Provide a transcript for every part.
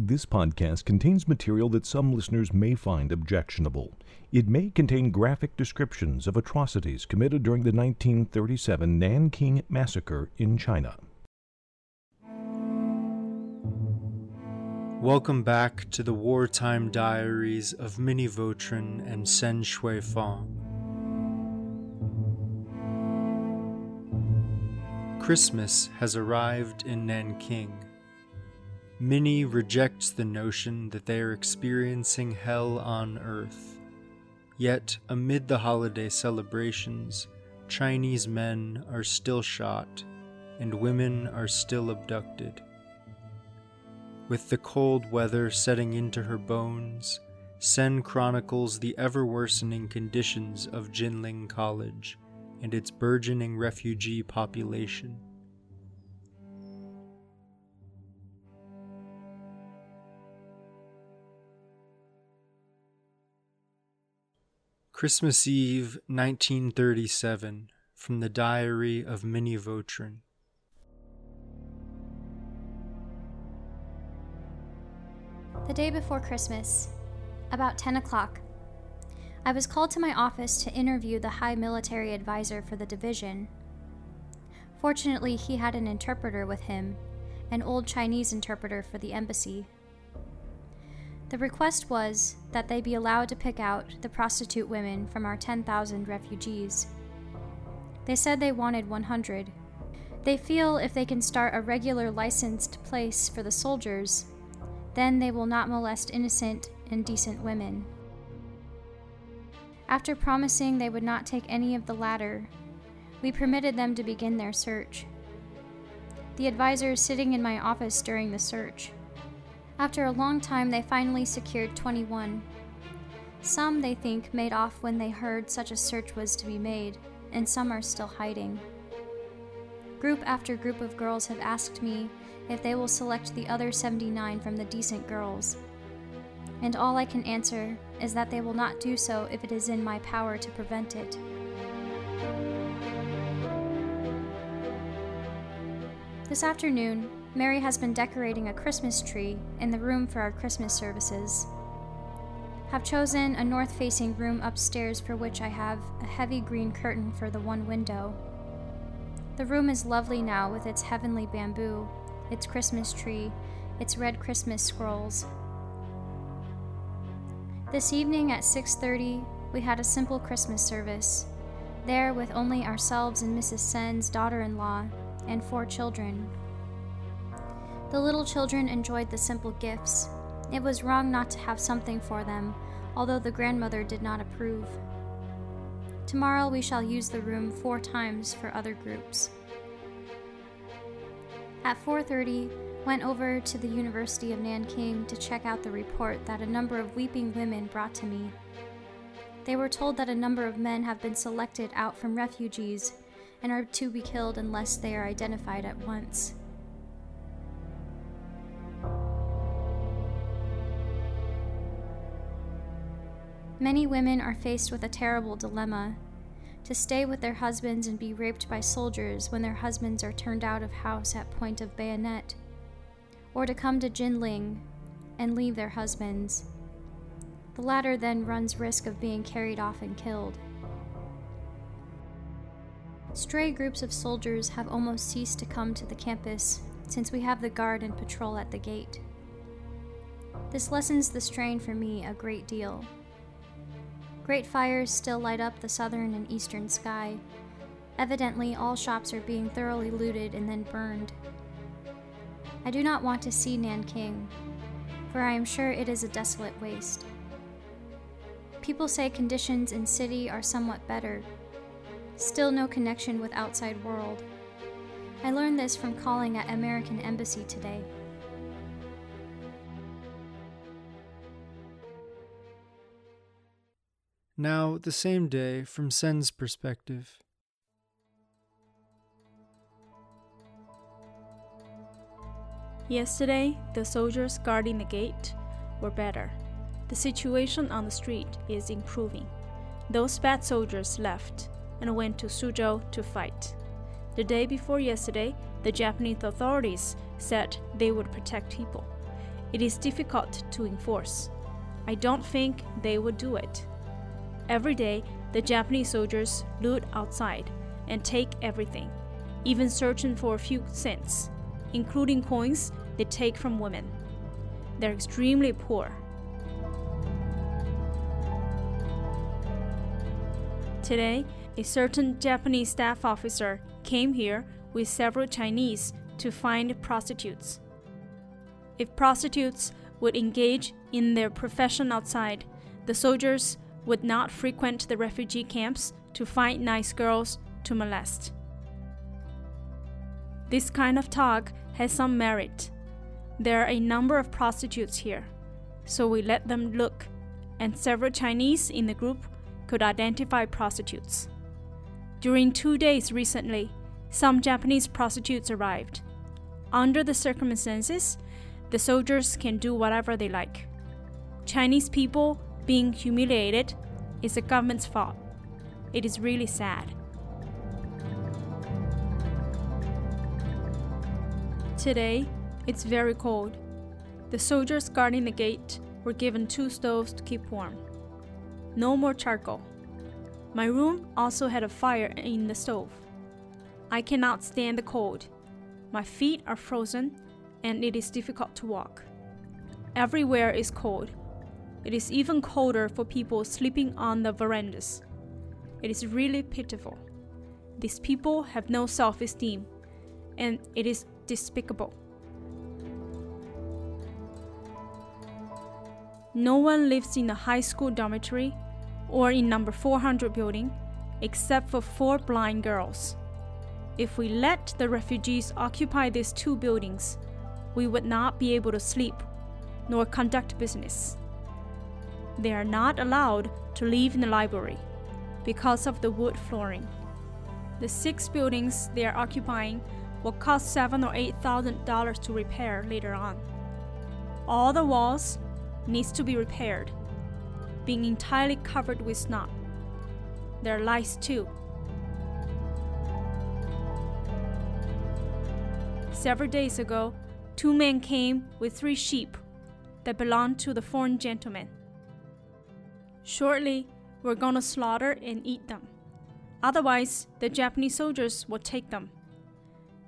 This podcast contains material that some listeners may find objectionable. It may contain graphic descriptions of atrocities committed during the 1937 Nanking Massacre in China. Welcome back to the wartime diaries of Minnie Vautrin and Sen Shui Fong. Christmas has arrived in Nanking. Minnie rejects the notion that they are experiencing hell on earth. Yet, amid the holiday celebrations, Chinese men are still shot and women are still abducted. With the cold weather setting into her bones, Sen chronicles the ever worsening conditions of Jinling College and its burgeoning refugee population. Christmas Eve, 1937, from the Diary of Minnie Vautrin. The day before Christmas, about 10 o'clock, I was called to my office to interview the high military advisor for the division. Fortunately, he had an interpreter with him, an old Chinese interpreter for the embassy. The request was that they be allowed to pick out the prostitute women from our 10,000 refugees. They said they wanted 100. They feel if they can start a regular licensed place for the soldiers, then they will not molest innocent and decent women. After promising they would not take any of the latter, we permitted them to begin their search. The advisor sitting in my office during the search. After a long time, they finally secured 21. Some, they think, made off when they heard such a search was to be made, and some are still hiding. Group after group of girls have asked me if they will select the other 79 from the decent girls. And all I can answer is that they will not do so if it is in my power to prevent it. This afternoon, Mary has been decorating a Christmas tree in the room for our Christmas services. Have chosen a north facing room upstairs for which I have a heavy green curtain for the one window. The room is lovely now with its heavenly bamboo, its Christmas tree, its red Christmas scrolls. This evening at 6:30, we had a simple Christmas service. There with only ourselves and Mrs. Sen's daughter-in-law and four children. The little children enjoyed the simple gifts. It was wrong not to have something for them, although the grandmother did not approve. Tomorrow we shall use the room four times for other groups. At 4:30, went over to the University of Nanking to check out the report that a number of weeping women brought to me. They were told that a number of men have been selected out from refugees and are to be killed unless they are identified at once. Many women are faced with a terrible dilemma to stay with their husbands and be raped by soldiers when their husbands are turned out of house at point of bayonet, or to come to Jinling and leave their husbands. The latter then runs risk of being carried off and killed. Stray groups of soldiers have almost ceased to come to the campus since we have the guard and patrol at the gate. This lessens the strain for me a great deal. Great fires still light up the southern and eastern sky. Evidently, all shops are being thoroughly looted and then burned. I do not want to see Nanking, for I am sure it is a desolate waste. People say conditions in city are somewhat better. Still no connection with outside world. I learned this from calling at American Embassy today. Now, the same day, from Sen's perspective. Yesterday, the soldiers guarding the gate were better. The situation on the street is improving. Those bad soldiers left and went to Suzhou to fight. The day before yesterday, the Japanese authorities said they would protect people. it is difficult to enforce. I don't think they would do it. Every day, the Japanese soldiers loot outside and take everything, even searching for a few cents, including coins they take from women. They're extremely poor. Today, a certain Japanese staff officer came here with several Chinese to find prostitutes. If prostitutes would engage in their profession outside, the soldiers would not frequent the refugee camps to find nice girls to molest. This kind of talk has some merit. There are a number of prostitutes here, so we let them look, and several Chinese in the group could identify prostitutes. During two days recently, some Japanese prostitutes arrived. Under the circumstances, the soldiers can do whatever they like. Chinese people being humiliated is the government's fault. It is really sad. Today, it's very cold. The soldiers guarding the gate were given two stoves to keep warm. No more charcoal. My room also had a fire in the stove. I cannot stand the cold. My feet are frozen and it is difficult to walk. Everywhere is cold. It is even colder for people sleeping on the verandas. It is really pitiful. These people have no self esteem, and it is despicable. No one lives in the high school dormitory or in number 400 building except for four blind girls. If we let the refugees occupy these two buildings, we would not be able to sleep nor conduct business. They are not allowed to leave in the library because of the wood flooring. The six buildings they are occupying will cost seven or eight thousand dollars to repair later on. All the walls needs to be repaired, being entirely covered with snot. There are lice too. Several days ago, two men came with three sheep that belonged to the foreign gentleman. Shortly, we're gonna slaughter and eat them. Otherwise, the Japanese soldiers will take them.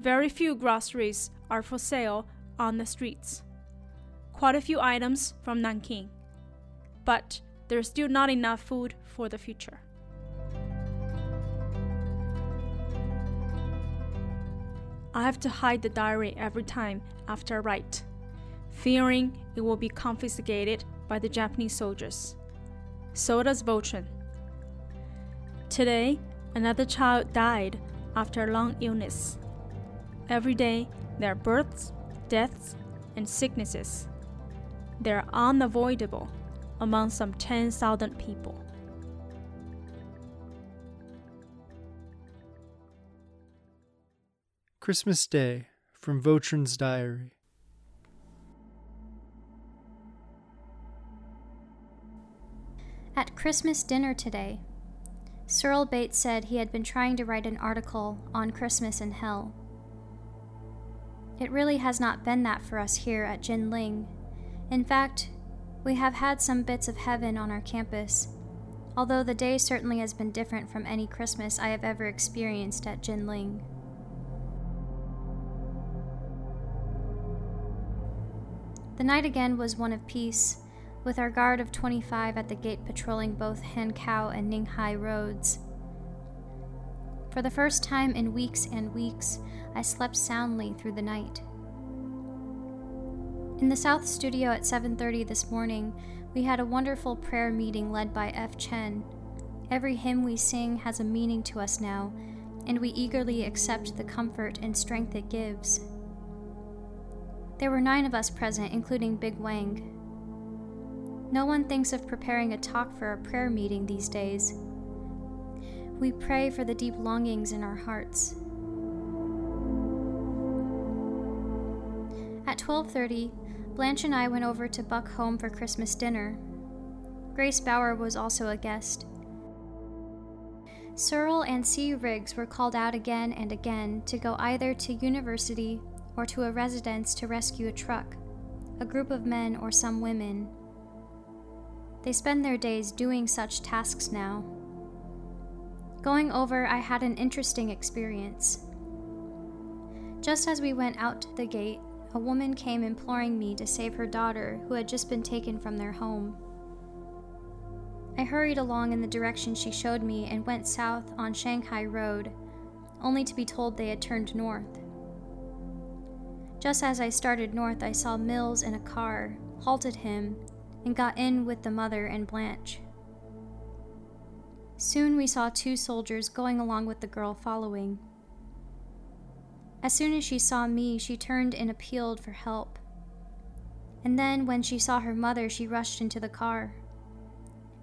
Very few groceries are for sale on the streets. Quite a few items from Nanking. But there's still not enough food for the future. I have to hide the diary every time after I write, fearing it will be confiscated by the Japanese soldiers. So does Vautrin. Today, another child died after a long illness. Every day, there are births, deaths, and sicknesses. They are unavoidable among some 10,000 people. Christmas Day from Vautrin's Diary. At Christmas dinner today, Searle Bates said he had been trying to write an article on Christmas in hell. It really has not been that for us here at Jinling. In fact, we have had some bits of heaven on our campus, although the day certainly has been different from any Christmas I have ever experienced at Jinling. The night again was one of peace, with our guard of 25 at the gate patrolling both Hankow and Ninghai roads. For the first time in weeks and weeks, I slept soundly through the night. In the South Studio at 7:30 this morning, we had a wonderful prayer meeting led by F. Chen. Every hymn we sing has a meaning to us now, and we eagerly accept the comfort and strength it gives. There were nine of us present, including Big Wang. No one thinks of preparing a talk for a prayer meeting these days. We pray for the deep longings in our hearts. At 12:30, Blanche and I went over to Buck home for Christmas dinner. Grace Bauer was also a guest. Searle and C. Riggs were called out again and again to go either to university or to a residence to rescue a truck, a group of men or some women. They spend their days doing such tasks now. Going over, I had an interesting experience. Just as we went out the gate, a woman came imploring me to save her daughter who had just been taken from their home. I hurried along in the direction she showed me and went south on Shanghai Road, only to be told they had turned north. Just as I started north, I saw Mills in a car, halted him, and got in with the mother and Blanche. Soon we saw two soldiers going along with the girl following. As soon as she saw me, she turned and appealed for help. And then, when she saw her mother, she rushed into the car.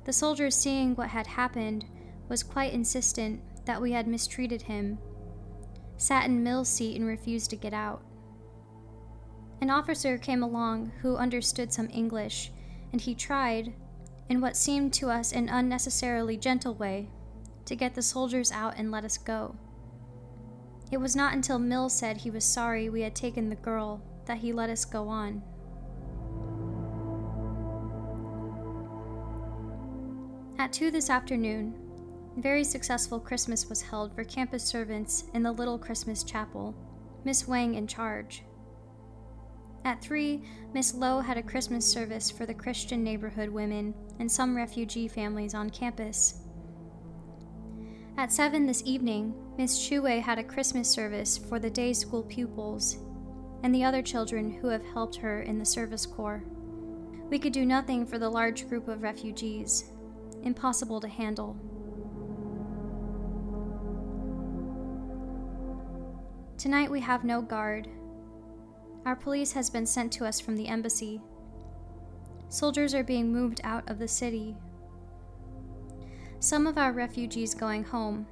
The soldier, seeing what had happened, was quite insistent that we had mistreated him, sat in Mill's seat, and refused to get out. An officer came along who understood some English, and he tried, in what seemed to us an unnecessarily gentle way, to get the soldiers out and let us go. It was not until Mill said he was sorry we had taken the girl that he let us go on. At 2 this afternoon, a very successful Christmas was held for campus servants in the Little Christmas Chapel, Miss Wang in charge. At 3, Miss Lowe had a Christmas service for the Christian neighborhood women and some refugee families on campus. At 7 this evening, Miss Chuwei had a Christmas service for the day school pupils and the other children who have helped her in the service corps. We could do nothing for the large group of refugees, impossible to handle. Tonight we have no guard, our police has been sent to us from the embassy. Soldiers are being moved out of the city. Some of our refugees going home.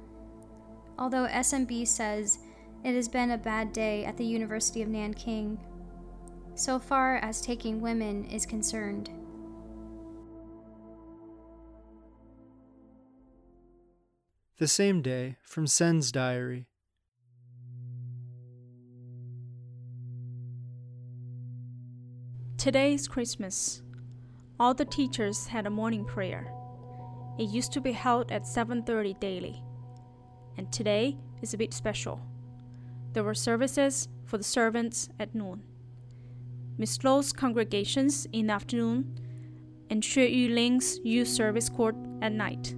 Although SMB says it has been a bad day at the University of Nanking, so far as taking women is concerned. The same day, from Sen's diary. Today is Christmas. All the teachers had a morning prayer. It used to be held at 7:30 daily. And today is a bit special. There were services for the servants at noon. Miss Lowe's congregations in the afternoon and Xue Yuling's youth service court at night.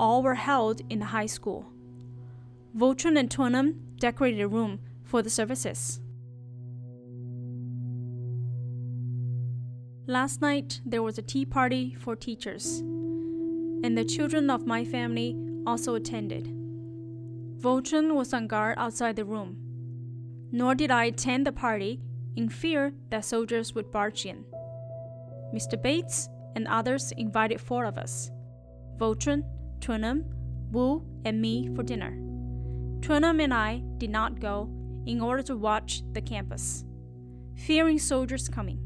All were held in the high school. Vautrin and Twinem decorated a room for the services. Last night there was a tea party for teachers, and the children of my family also attended. Vautrin was on guard outside the room. Nor did I attend the party in fear that soldiers would barge in. Mr. Bates and others invited four of us Vautrin, Twinem, Wu, and me for dinner. Twinem and I did not go in order to watch the campus, fearing soldiers coming.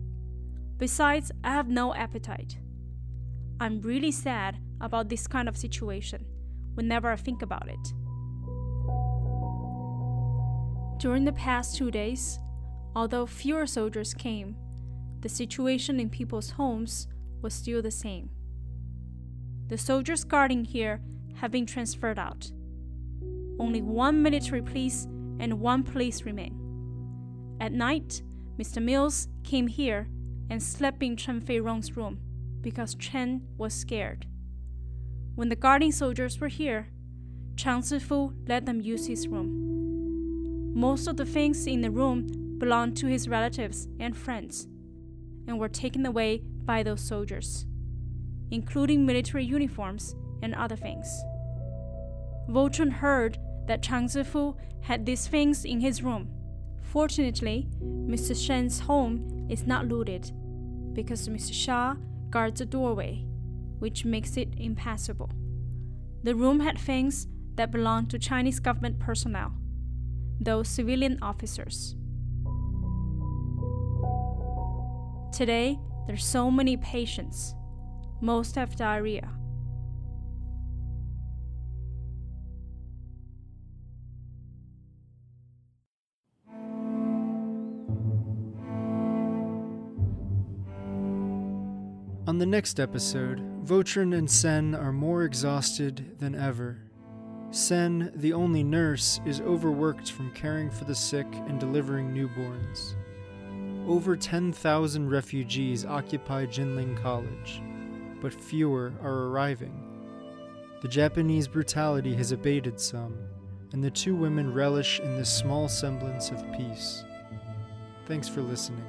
Besides, I have no appetite. I'm really sad about this kind of situation whenever I think about it. During the past two days, although fewer soldiers came, the situation in people's homes was still the same. The soldiers guarding here have been transferred out. Only one military police and one police remain. At night, Mr. Mills came here and slept in Chen Fei Rong's room because Chen was scared. When the guarding soldiers were here, Chang Zifu let them use his room. Most of the things in the room belonged to his relatives and friends and were taken away by those soldiers, including military uniforms and other things. Wu Chun heard that Chang Zifu had these things in his room. Fortunately, Mr. Shen's home is not looted because Mr. Shah guards the doorway, which makes it impassable. The room had things that belonged to Chinese government personnel, though civilian officers. Today, there's so many patients. Most have diarrhea. On the next episode, Vautrin and Sen are more exhausted than ever. Sen, the only nurse, is overworked from caring for the sick and delivering newborns. Over 10,000 refugees occupy Jinling College, but fewer are arriving. The Japanese brutality has abated some, and the two women relish in this small semblance of peace. Thanks for listening.